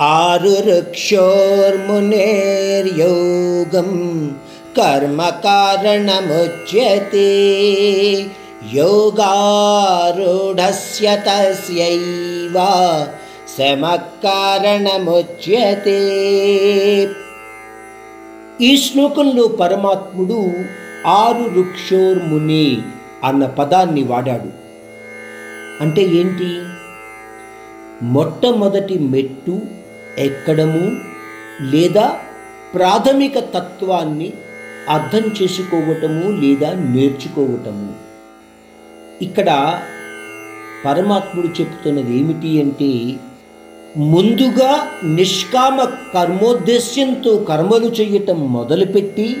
आरुरुक्षोर्मुनेर्योगं कर्मकारणमुच्यते योगारूढस्य तस्यैव శమః కారణముచ్యతే ఈ శ్లోకంలో పరమాత్ముడు ఆరు వృక్షోర్మునే అన్న పదాన్ని వాడాడు అంటే ఏంటి మొట్టమొదటి మెట్టు ఎక్కడము లేదా ప్రాథమిక తత్వాన్ని అర్థం చేసుకోవటము లేదా నేర్చుకోవటము. ఇక్కడ పరమాత్ముడు చెప్తున్నది ఏమిటి అంటే ముందుగా నిష్కామ కర్మోద్దేశ్యంతో కర్మలు చేయటం మొదలుపెట్టి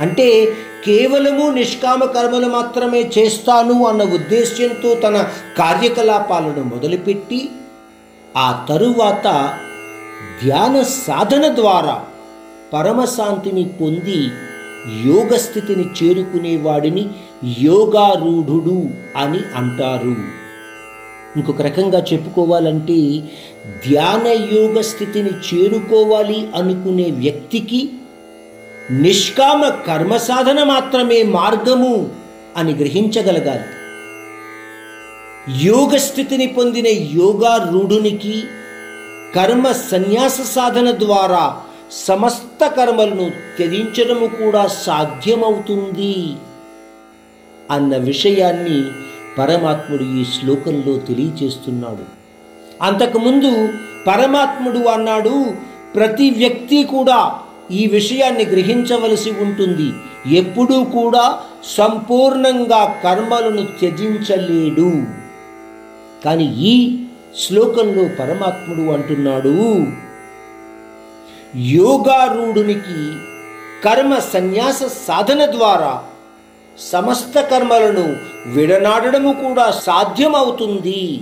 అంటే కేవలము నిష్కామ కర్మలు మాత్రమే చేస్తాను అన్న ఉద్దేశ్యంతో తన కార్యకలాపాలను మొదలుపెట్టి ఆ తరువాత ధ్యాన సాధన ద్వారా పరమశాంతిని పొంది యోగ స్థితిని చేరుకునేవాడిని యోగారూఢుడు అని అంటారు. ఇంకొక రకంగా చెప్పుకోవాలంటే ధ్యాన యోగ స్థితిని చేరుకోవాలి అనుకునే వ్యక్తికి నిష్కామ కర్మ సాధన మాత్రమే మార్గము అని గ్రహించగలగాలి. యోగ స్థితిని పొందిన యోగారూఢునికి కర్మ సన్యాస సాధన ద్వారా సమస్త కర్మలను త్యజించడము కూడా సాధ్యమవుతుంది అన్న విషయాన్ని పరమాత్ముడు ఈ శ్లోకంలో తెలియచేస్తున్నాడు. అంతకుముందు పరమాత్ముడు అన్నాడు ప్రతి వ్యక్తి కూడా ఈ విషయాన్ని గ్రహించవలసి ఉంటుంది. ఎప్పుడూ కూడా సంపూర్ణంగా కర్మలను త్యజించలేడు. కానీ ఈ శ్లోకంలో పరమాత్ముడు అంటున్నాడు యోగారూఢునికి కర్మ సన్యాస సాధన ద్వారా సమస్త కర్మలను విడనాడడము కూడా సాధ్యమవుతుంది.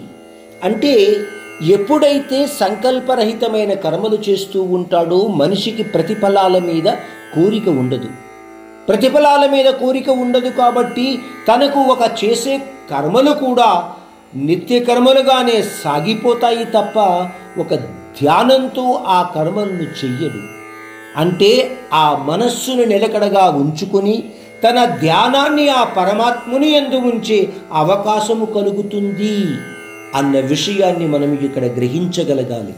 అంటే ఎప్పుడైతే సంకల్పరహితమైన కర్మలు చేస్తూ ఉంటాడో మనిషికి ప్రతిఫలాల మీద కోరిక ఉండదు. ప్రతిఫలాల మీద కోరిక ఉండదు కాబట్టి తనకు ఒక చేసే కర్మలు కూడా నిత్య కర్మలుగానే సాగిపోతాయి తప్ప ఒక ధ్యానంతో ఆ కర్మలను చెయ్యడు. అంటే ఆ మనస్సును నిలకడగా ఉంచుకొని తన ధ్యానాన్ని ఆ పరమాత్ముని ఎందు ఉంచే అవకాశము కలుగుతుంది అన్న విషయాన్ని మనం ఇక్కడ గ్రహించగలగాలి.